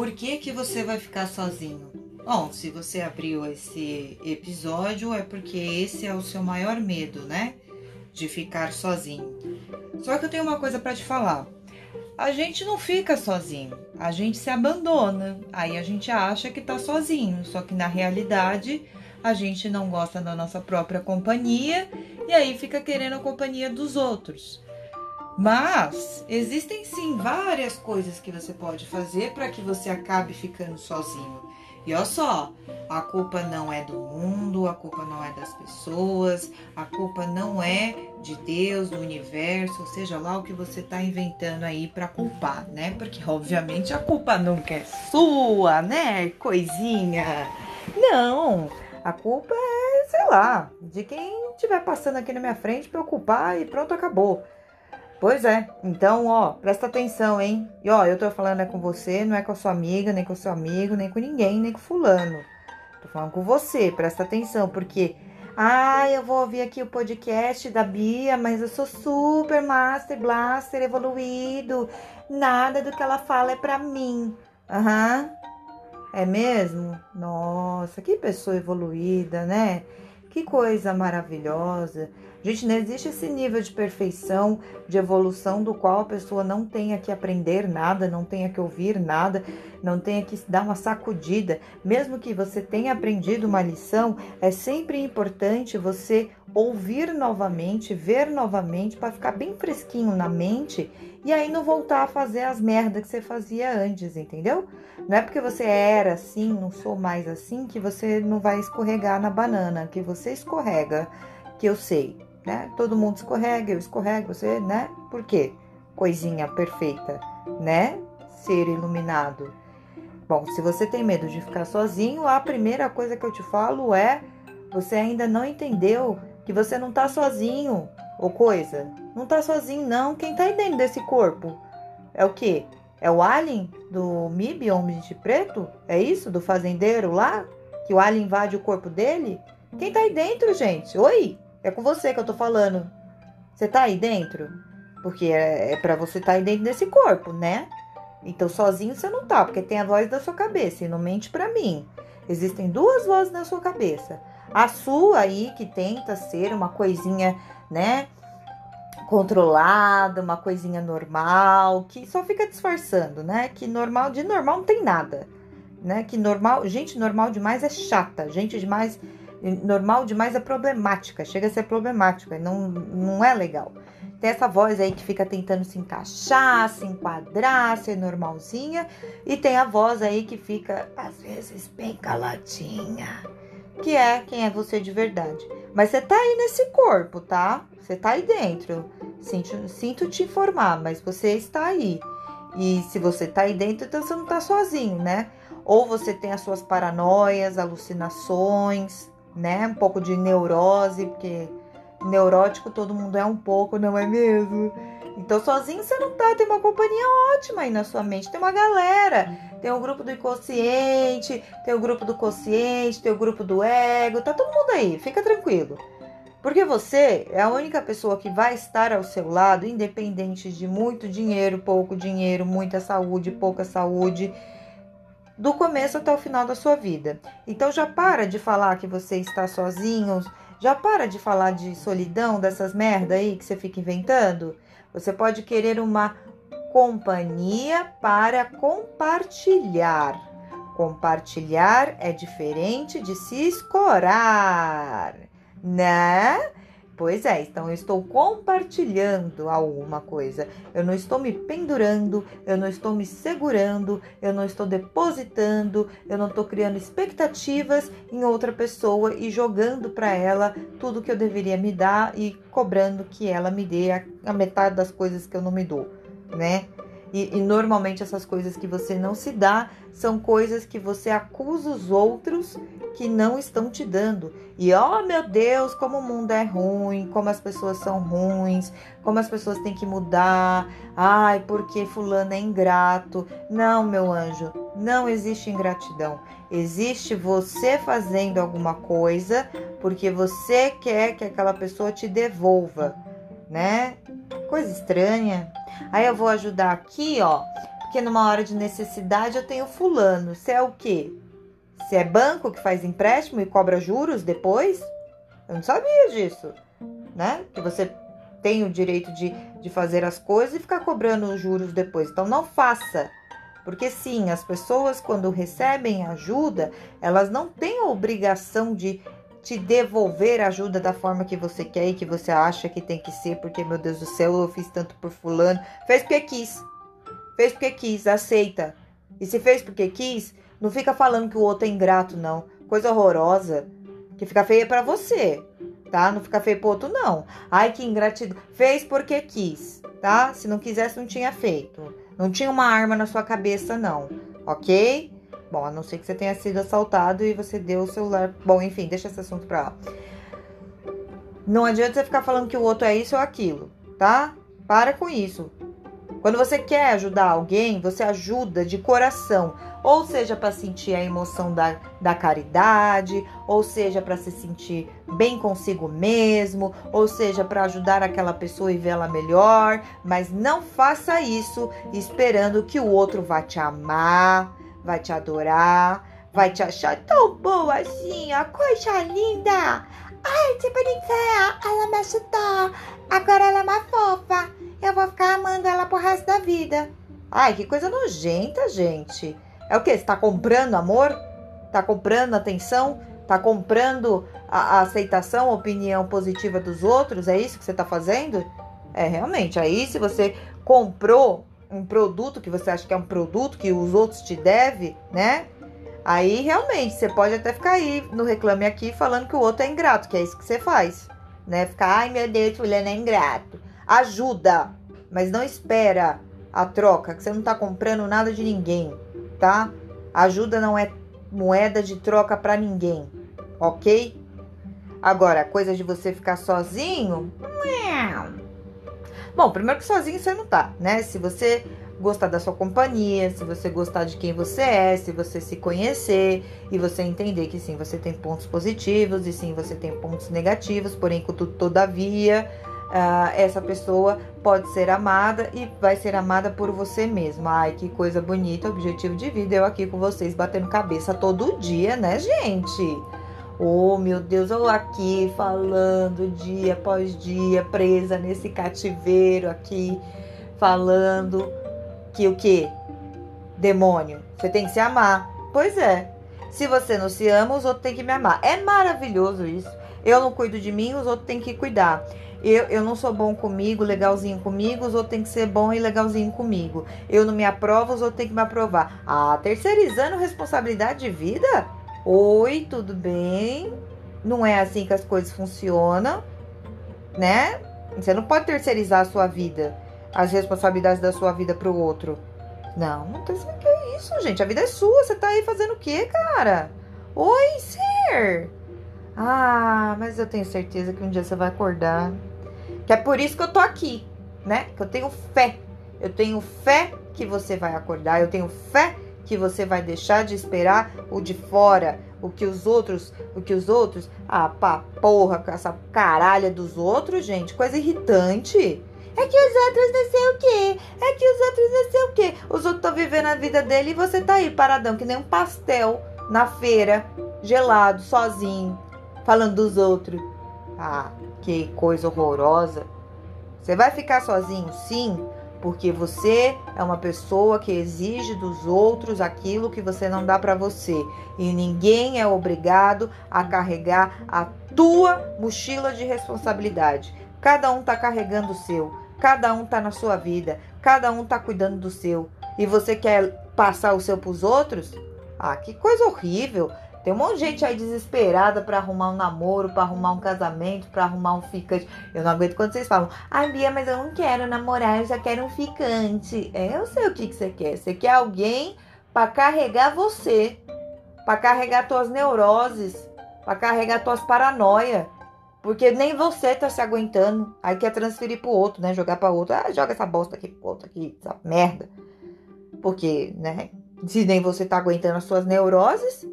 Por que, que você vai ficar sozinho? Bom, se você abriu esse episódio é porque esse é o seu maior medo, né? De ficar sozinho. Só que eu tenho uma coisa para te falar. A gente não fica sozinho, a gente se abandona. Aí a gente acha que tá sozinho, só que na realidade a gente não gosta da nossa própria companhia e aí fica querendo a companhia dos outros. Mas existem sim várias coisas que você pode fazer para que você acabe ficando sozinho. E olha só, a culpa não é do mundo, a culpa não é das pessoas, a culpa não é de Deus, do universo, ou seja lá o que você está inventando aí para culpar, né? Porque obviamente a culpa nunca é sua, né? Coisinha. Não, a culpa é, sei lá, de quem estiver passando aqui na minha frente para ocupar e pronto, acabou. Pois é. Então, ó, presta atenção, hein? E ó, eu tô falando é com você, não é com a sua amiga, nem com o seu amigo, nem com ninguém, nem com fulano. Tô falando com você, presta atenção, porque ah, eu vou ouvir aqui o podcast da Bia, mas eu sou super master, blaster, evoluído. Nada do que ela fala é pra mim. Aham. Uhum. É mesmo? Nossa, que pessoa evoluída, né? Que coisa maravilhosa. Gente, não existe esse nível de perfeição, de evolução, do qual a pessoa não tenha que aprender nada, não tenha que ouvir nada, não tenha que dar uma sacudida. Mesmo que você tenha aprendido uma lição, é sempre importante você ouvir novamente, ver novamente, para ficar bem fresquinho na mente e aí não voltar a fazer as merdas que você fazia antes, entendeu? Não é porque você era assim, não sou mais assim, que você não vai escorregar na banana, que você escorrega, que eu sei né? Todo mundo escorrega, eu escorrego, você, né? Por quê? Coisinha perfeita, né? Ser iluminado. Bom, se você tem medo de ficar sozinho, a primeira coisa que eu te falo é: você ainda não entendeu que você não tá sozinho, ou coisa. Não tá sozinho, não. Quem tá dentro desse corpo? É o quê? É o alien do MIB, Homem de Preto? É isso? Do fazendeiro lá? Que o alien invade o corpo dele? Quem tá aí dentro, gente? Oi? É com você que eu tô falando. Você tá aí dentro? Porque é, é para você estar tá aí dentro desse corpo, né? Então sozinho você não tá, porque tem a voz da sua cabeça e não mente para mim. Existem duas vozes na sua cabeça. A sua aí que tenta ser uma coisinha, né, controlada, uma coisinha normal, que só fica disfarçando, né? Que normal de normal não tem nada, né? Que normal, gente normal demais é chata, gente demais normal demais é problemática, chega a ser problemática, não, não é legal. Tem essa voz aí que fica tentando se encaixar, se enquadrar, ser normalzinha, e tem a voz aí que fica, às vezes, bem caladinha, que é quem é você de verdade. Mas você tá aí nesse corpo, tá? Você tá aí dentro. Sinto, sinto te informar, mas você está aí. E se você tá aí dentro, então você não tá sozinho, né? Ou você tem as suas paranoias, alucinações, né? Um pouco de neurose, porque neurótico todo mundo é um pouco, não é mesmo? Então sozinho você não tá, tem uma companhia ótima aí na sua mente, tem uma galera, tem o grupo do inconsciente, tem o grupo do consciente, tem o grupo do ego, tá todo mundo aí, fica tranquilo. Porque você é a única pessoa que vai estar ao seu lado, independente de muito dinheiro, pouco dinheiro, muita saúde, pouca saúde, do começo até o final da sua vida. Então já para de falar que você está sozinho, já para de falar de solidão, dessas merda aí que você fica inventando. Você pode querer uma companhia para compartilhar. Compartilhar é diferente de se escorar, né? Pois é, então eu estou compartilhando alguma coisa. Eu não estou me pendurando, eu não estou me segurando, eu não estou depositando, eu não estou criando expectativas em outra pessoa e jogando para ela tudo que eu deveria me dar e cobrando que ela me dê a, a metade das coisas que eu não me dou, né? E, e, normalmente essas coisas que você não se dá são coisas que você acusa os outros que não estão te dando. E oh meu Deus, como o mundo é ruim, como as pessoas são ruins, como as pessoas têm que mudar. Ai, porque fulano é ingrato. Não, meu anjo, não existe ingratidão. Existe você fazendo alguma coisa porque você quer que aquela pessoa te devolva, né? Coisa estranha. Aí eu vou ajudar aqui, ó. porque numa hora de necessidade eu tenho fulano. Você é o quê? Você é banco que faz empréstimo e cobra juros depois? Eu não sabia disso, né? Que você tem o direito de, de fazer as coisas e ficar cobrando os juros depois. Então não faça. Porque sim, as pessoas quando recebem ajuda, elas não têm a obrigação de te devolver ajuda da forma que você quer e que você acha que tem que ser, porque meu Deus do céu, eu fiz tanto por fulano. Fez porque quis. Fez porque quis, aceita. E se fez porque quis, não fica falando que o outro é ingrato, não. Coisa horrorosa. Que fica feia para você, tá? Não fica feio pro outro, não. Ai, que ingratidão. Fez porque quis, tá? Se não quisesse, não tinha feito. Não tinha uma arma na sua cabeça, não. Ok? Bom, a não ser que você tenha sido assaltado e você deu o celular. Bom, enfim, deixa esse assunto pra lá. Não adianta você ficar falando que o outro é isso ou aquilo, tá? Para com isso. Quando você quer ajudar alguém, você ajuda de coração, ou seja, para sentir a emoção da, da caridade, ou seja, para se sentir bem consigo mesmo, ou seja, para ajudar aquela pessoa e vê-la melhor, mas não faça isso esperando que o outro vá te amar, vai te adorar, vai te achar tão boa assim, a coisa linda. Ai, que bonitinha, ela me ajudou, agora ela é uma fofa. Eu vou ficar amando ela pro resto da vida. Ai, que coisa nojenta, gente. É o que? Você tá comprando amor? Tá comprando atenção? Tá comprando a, a aceitação, a opinião positiva dos outros? É isso que você tá fazendo? É, realmente. Aí, se você comprou um produto que você acha que é um produto que os outros te devem, né? Aí realmente você pode até ficar aí no reclame aqui falando que o outro é ingrato, que é isso que você faz, né? Ficar, ai meu Deus, fulano é ingrato. Ajuda, mas não espera a troca, que você não tá comprando nada de ninguém, tá? Ajuda não é moeda de troca para ninguém, ok? Agora, coisa de você ficar sozinho, Bom, primeiro que sozinho você não tá, né? Se você gostar da sua companhia, se você gostar de quem você é, se você se conhecer e você entender que sim, você tem pontos positivos e sim, você tem pontos negativos, porém, contudo, todavia, uh, essa pessoa pode ser amada e vai ser amada por você mesmo. Ai, que coisa bonita, objetivo de vida, eu aqui com vocês batendo cabeça todo dia, né, gente? Oh, meu Deus, eu aqui falando dia após dia, presa nesse cativeiro aqui, falando que o que? Demônio, você tem que se amar. Pois é. Se você não se ama, os outros têm que me amar. É maravilhoso isso. Eu não cuido de mim, os outros têm que cuidar. Eu, eu não sou bom comigo, legalzinho comigo, os outros têm que ser bom e legalzinho comigo. Eu não me aprovo, os outros têm que me aprovar. Ah, terceirizando responsabilidade de vida? Oi, tudo bem? Não é assim que as coisas funcionam, né? Você não pode terceirizar a sua vida, as responsabilidades da sua vida pro outro. Não, não tem que é isso, gente. A vida é sua. Você tá aí fazendo o quê, cara? Oi, ser. Ah, mas eu tenho certeza que um dia você vai acordar. Que é por isso que eu tô aqui, né? Que eu tenho fé. Eu tenho fé que você vai acordar. Eu tenho fé que você vai deixar de esperar o de fora, o que os outros, o que os outros, ah, pá, porra, com essa caralha dos outros, gente, coisa irritante. É que os outros não sei o quê, é que os outros não sei o quê. Os outros estão vivendo a vida dele e você tá aí paradão, que nem um pastel na feira, gelado, sozinho, falando dos outros. Ah, que coisa horrorosa. Você vai ficar sozinho, sim, porque você é uma pessoa que exige dos outros aquilo que você não dá para você e ninguém é obrigado a carregar a tua mochila de responsabilidade. Cada um tá carregando o seu, cada um tá na sua vida, cada um tá cuidando do seu e você quer passar o seu para os outros? Ah, que coisa horrível! Tem um monte de gente aí desesperada para arrumar um namoro, para arrumar um casamento, para arrumar um ficante. Eu não aguento quando vocês falam, ai Bia, mas eu não quero namorar, eu já quero um ficante. É, eu sei o que, que você quer. Você quer alguém para carregar você, para carregar tuas neuroses, para carregar tuas paranoias. Porque nem você tá se aguentando. Aí quer transferir pro outro, né? Jogar para outro. Ah, joga essa bosta aqui pro outro aqui, essa merda. Porque, né? Se nem você tá aguentando as suas neuroses,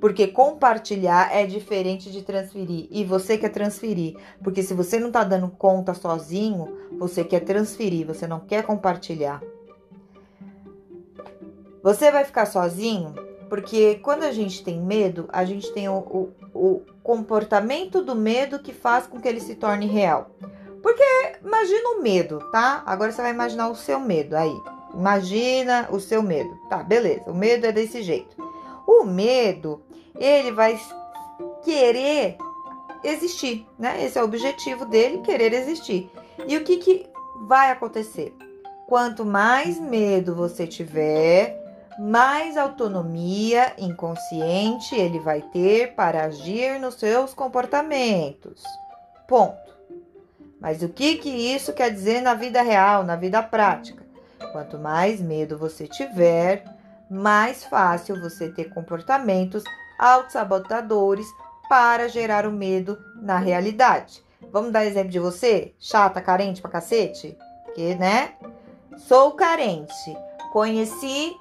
porque compartilhar é diferente de transferir. E você quer transferir. Porque se você não tá dando conta sozinho, você quer transferir, você não quer compartilhar. Você vai ficar sozinho porque quando a gente tem medo, a gente tem o, o, o comportamento do medo que faz com que ele se torne real. Porque imagina o medo, tá? Agora você vai imaginar o seu medo aí. Imagina o seu medo. Tá, beleza. O medo é desse jeito. O medo, ele vai querer existir, né? Esse é o objetivo dele, querer existir. E o que, que vai acontecer? Quanto mais medo você tiver, mais autonomia inconsciente ele vai ter para agir nos seus comportamentos. Ponto. Mas o que, que isso quer dizer na vida real, na vida prática? Quanto mais medo você tiver, mais fácil você ter comportamentos autossabotadores para gerar o medo na realidade. Vamos dar exemplo de você? Chata, carente pra cacete? Que, né? Sou carente. Conheci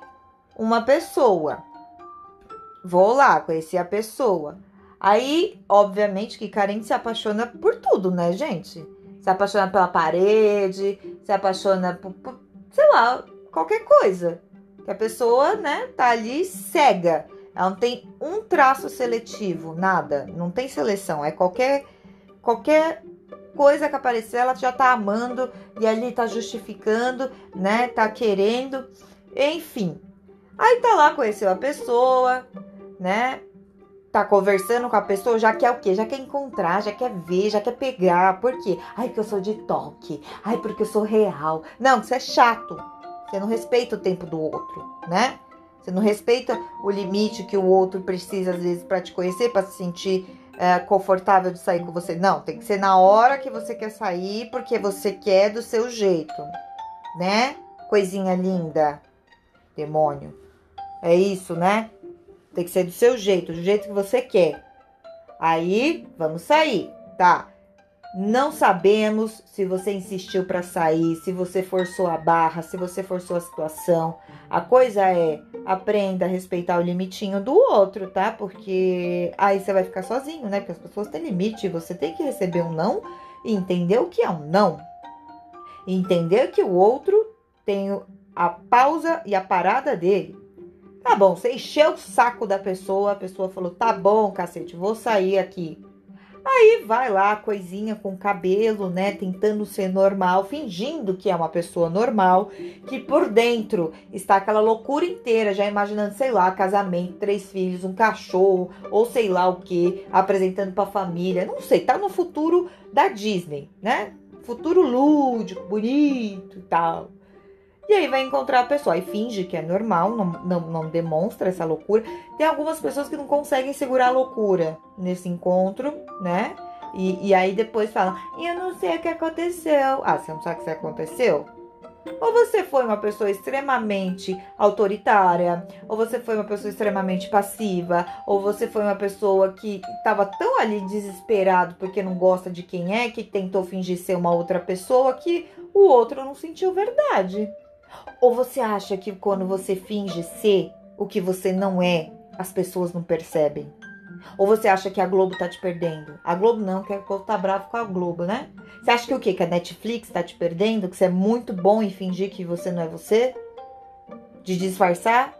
uma pessoa. Vou lá, conheci a pessoa. Aí, obviamente, que carente se apaixona por tudo, né, gente? Se apaixona pela parede, se apaixona por, por sei lá, qualquer coisa. Que a pessoa, né, tá ali cega. Ela não tem um traço seletivo, nada. Não tem seleção. É qualquer qualquer coisa que aparecer, ela já tá amando e ali tá justificando, né? Tá querendo. Enfim. Aí tá lá, conheceu a pessoa, né? Tá conversando com a pessoa, já quer o quê? Já quer encontrar, já quer ver, já quer pegar. Por quê? Ai, porque eu sou de toque. Ai, porque eu sou real. Não, isso é chato. Você não respeita o tempo do outro, né? Você não respeita o limite que o outro precisa, às vezes, para te conhecer, para se sentir é, confortável de sair com você. Não, tem que ser na hora que você quer sair, porque você quer do seu jeito, né? Coisinha linda, demônio. É isso, né? Tem que ser do seu jeito, do jeito que você quer. Aí, vamos sair, tá? Não sabemos se você insistiu para sair, se você forçou a barra, se você forçou a situação. A coisa é aprenda a respeitar o limitinho do outro, tá? Porque aí você vai ficar sozinho, né? Porque as pessoas têm limite, você tem que receber um não e entender o que é um não. Entender que o outro tem a pausa e a parada dele. Tá bom, você encheu o saco da pessoa, a pessoa falou: tá bom, cacete, vou sair aqui. Aí vai lá, coisinha com cabelo, né? Tentando ser normal, fingindo que é uma pessoa normal, que por dentro está aquela loucura inteira, já imaginando, sei lá, casamento, três filhos, um cachorro, ou sei lá o que, apresentando pra família. Não sei, tá no futuro da Disney, né? Futuro lúdico, bonito e tal. E aí vai encontrar a pessoa e finge que é normal, não, não, não demonstra essa loucura. Tem algumas pessoas que não conseguem segurar a loucura nesse encontro, né? E, e aí depois falam, eu não sei o que aconteceu. Ah, você não sabe o que aconteceu? Ou você foi uma pessoa extremamente autoritária, ou você foi uma pessoa extremamente passiva, ou você foi uma pessoa que estava tão ali desesperado porque não gosta de quem é, que tentou fingir ser uma outra pessoa, que o outro não sentiu verdade. Ou você acha que quando você finge ser o que você não é, as pessoas não percebem? Ou você acha que a Globo tá te perdendo? A Globo não, que tá bravo com a Globo, né? Você acha que o quê? Que a Netflix tá te perdendo? Que você é muito bom em fingir que você não é você? De disfarçar?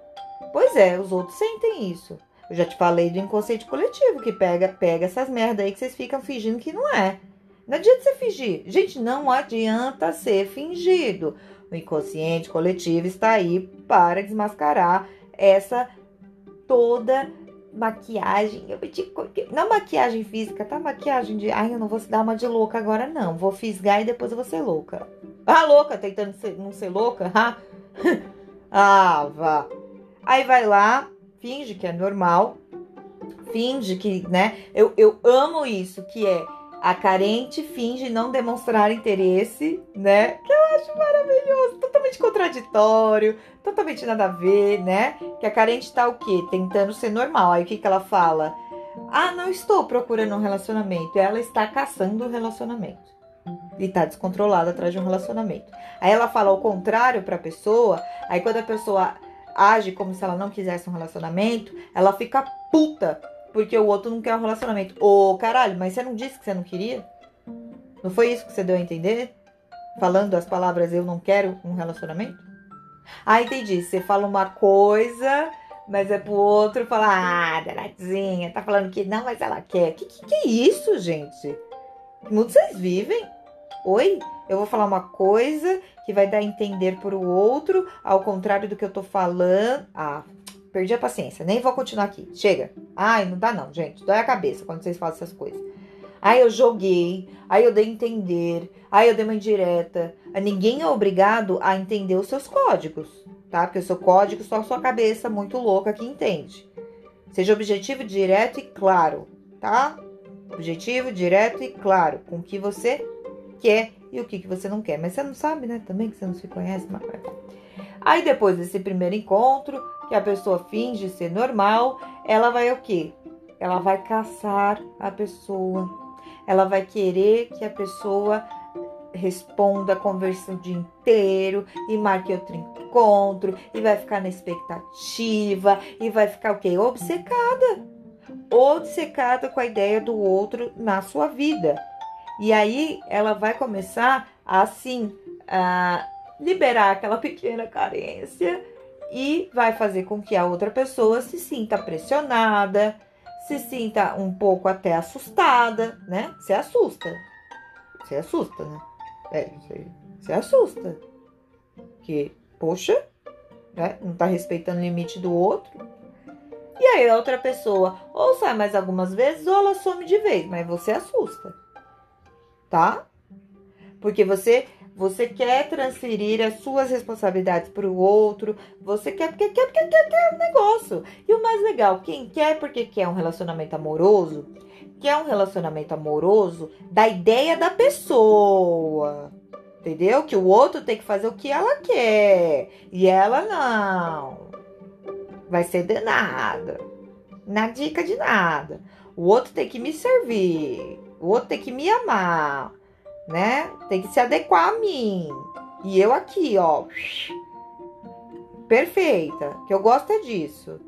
Pois é, os outros sentem isso. Eu já te falei do inconsciente coletivo, que pega, pega essas merda aí que vocês ficam fingindo que não é. Não adianta você fingir. Gente, não adianta ser fingido. O inconsciente coletivo está aí para desmascarar essa toda maquiagem. Eu pedi não maquiagem física, tá? Maquiagem de, ai, eu não vou se dar uma de louca agora não. Vou fisgar e depois eu vou ser louca. Ah, louca, tentando ser, não ser louca, ah? ah, vá. Aí vai lá, finge que é normal, finge que, né? Eu, eu amo isso, que é a carente finge não demonstrar interesse, né? Que eu acho maravilhoso, totalmente contraditório, totalmente nada a ver, né? Que a carente tá o quê? Tentando ser normal. Aí o que, que ela fala? Ah, não estou procurando um relacionamento. Ela está caçando um relacionamento. E tá descontrolada atrás de um relacionamento. Aí ela fala o contrário pra pessoa. Aí quando a pessoa age como se ela não quisesse um relacionamento, ela fica puta porque o outro não quer um relacionamento. Ô, caralho, mas você não disse que você não queria? Não foi isso que você deu a entender? Falando as palavras eu não quero um relacionamento? Ah, entendi. Você fala uma coisa, mas é pro outro falar, ah, danadinha, tá falando que não, mas ela quer. Que que, que é isso, gente? Que mundo vocês vivem? Oi? Eu vou falar uma coisa que vai dar a entender pro outro, ao contrário do que eu tô falando. Ah, perdi a paciência. Nem vou continuar aqui. Chega. Ai, não dá não, gente. Dói a cabeça quando vocês falam essas coisas. Aí eu joguei, aí eu dei entender, aí eu dei uma indireta. Ninguém é obrigado a entender os seus códigos, tá? Porque o seu código só a sua cabeça muito louca que entende. Seja objetivo, direto e claro, tá? Objetivo, direto e claro, com o que você quer e o que, que você não quer. Mas você não sabe, né? Também que você não se conhece. Mas... Aí depois desse primeiro encontro, que a pessoa finge ser normal, ela vai o quê? Ela vai caçar a pessoa ela vai querer que a pessoa responda a conversa o dia inteiro e marque outro encontro e vai ficar na expectativa e vai ficar o quê? Obcecada. Obcecada com a ideia do outro na sua vida. E aí ela vai começar assim a liberar aquela pequena carência e vai fazer com que a outra pessoa se sinta pressionada, se sinta um pouco até assustada, né? Você assusta. Você assusta, né? É, você assusta. Que, poxa, né? não tá respeitando o limite do outro. E aí a outra pessoa ou sai mais algumas vezes ou ela some de vez, mas você assusta. Tá? Porque você você quer transferir as suas responsabilidades para o outro, você quer porque quer porque quer, quer um negócio. E o mais legal, quem quer porque quer um relacionamento amoroso, quer um relacionamento amoroso da ideia da pessoa. Entendeu? Que o outro tem que fazer o que ela quer e ela não. Vai ser de nada. Na dica de nada. O outro tem que me servir. O outro tem que me amar né? Tem que se adequar a mim. E eu aqui, ó, perfeita. Que eu gosto é disso,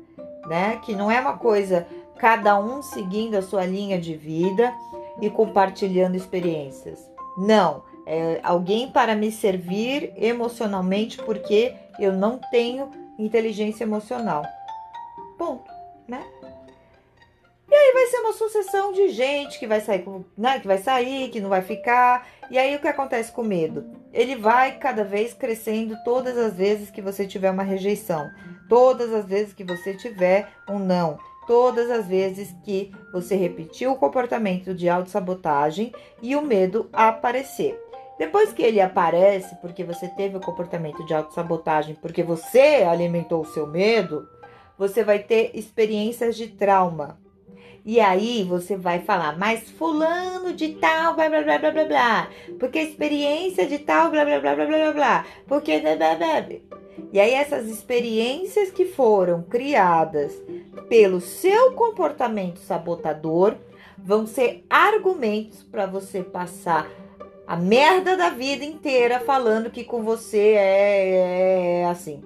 né? Que não é uma coisa cada um seguindo a sua linha de vida e compartilhando experiências. Não, é alguém para me servir emocionalmente porque eu não tenho inteligência emocional. Ponto, né? Vai ser uma sucessão de gente que vai sair, né, que vai sair, que não vai ficar. E aí o que acontece com o medo? Ele vai cada vez crescendo todas as vezes que você tiver uma rejeição, todas as vezes que você tiver um não, todas as vezes que você repetiu o comportamento de autossabotagem e o medo aparecer. Depois que ele aparece, porque você teve o comportamento de autossabotagem, porque você alimentou o seu medo, você vai ter experiências de trauma. E aí você vai falar, mas fulano de tal, blá blá blá blá blá blá. Porque a experiência de tal, blá blá blá blá blá blá. Porque blá blá blá. E aí essas experiências que foram criadas pelo seu comportamento sabotador vão ser argumentos para você passar a merda da vida inteira falando que com você é, é assim.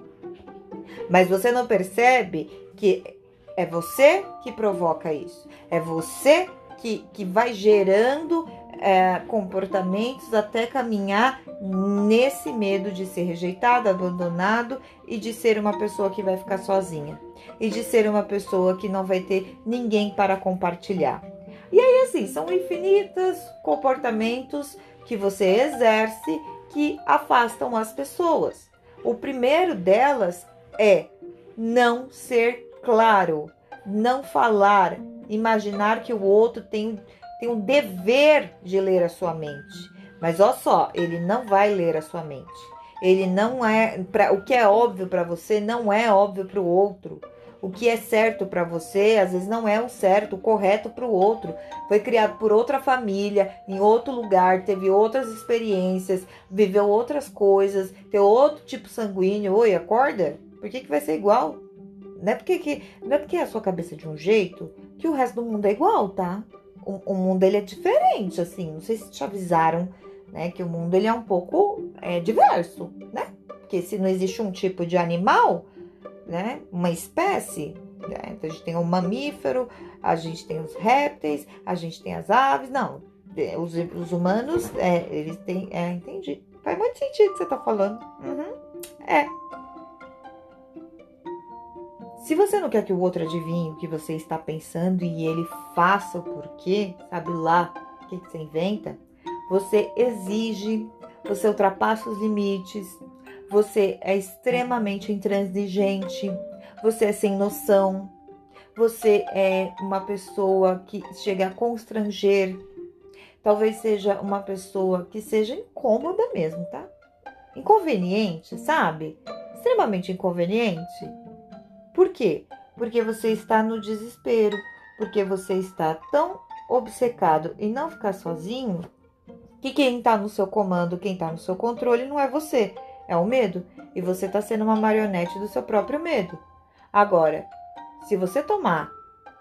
Mas você não percebe que é você que provoca isso. É você que, que vai gerando é, comportamentos até caminhar nesse medo de ser rejeitado, abandonado e de ser uma pessoa que vai ficar sozinha. E de ser uma pessoa que não vai ter ninguém para compartilhar. E aí, assim, são infinitos comportamentos que você exerce que afastam as pessoas. O primeiro delas é não ser claro, não falar, imaginar que o outro tem, tem um dever de ler a sua mente. Mas olha só, ele não vai ler a sua mente. Ele não é. Pra, o que é óbvio para você não é óbvio para o outro. O que é certo para você, às vezes não é o certo, o correto para o outro. Foi criado por outra família, em outro lugar, teve outras experiências, viveu outras coisas, tem outro tipo sanguíneo. Oi, acorda? Por que, que vai ser igual? Não é porque, que, não é porque a sua cabeça é de um jeito que o resto do mundo é igual, tá? O, o mundo ele é diferente, assim. Não sei se te avisaram, né? Que o mundo ele é um pouco é, diverso, né? Porque se não existe um tipo de animal, né? Uma espécie, né? Então a gente tem o mamífero, a gente tem os répteis, a gente tem as aves. Não, é, os, os humanos, é, eles têm. É, entendi. Faz muito sentido o que você tá falando. Uhum. É. Se você não quer que o outro adivinhe o que você está pensando e ele faça o porquê, sabe lá o que, você inventa, você exige, você ultrapassa os limites, você é extremamente intransigente, você é sem noção, você é uma pessoa que chega a constranger, talvez seja uma pessoa que seja incômoda mesmo, tá? Inconveniente, sabe? Extremamente inconveniente. Por quê? Porque você está no desespero, porque você está tão obcecado em não ficar sozinho que quem está no seu comando, quem está no seu controle não é você, é o medo. E você está sendo uma marionete do seu próprio medo. Agora, se você tomar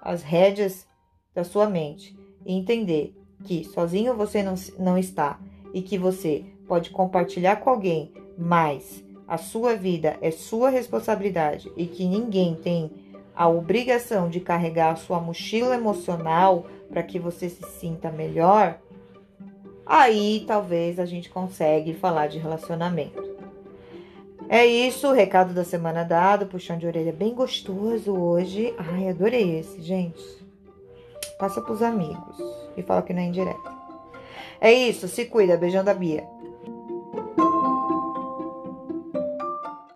as rédeas da sua mente e entender que sozinho você não, não está e que você pode compartilhar com alguém, mas a sua vida é sua responsabilidade e que ninguém tem a obrigação de carregar a sua mochila emocional para que você se sinta melhor, aí talvez a gente consegue falar de relacionamento. É isso, recado da semana dado, puxão de orelha bem gostoso hoje. Ai, adorei esse, gente. Passa pros amigos e fala que não é indireta. É isso, se cuida, beijão da Bia.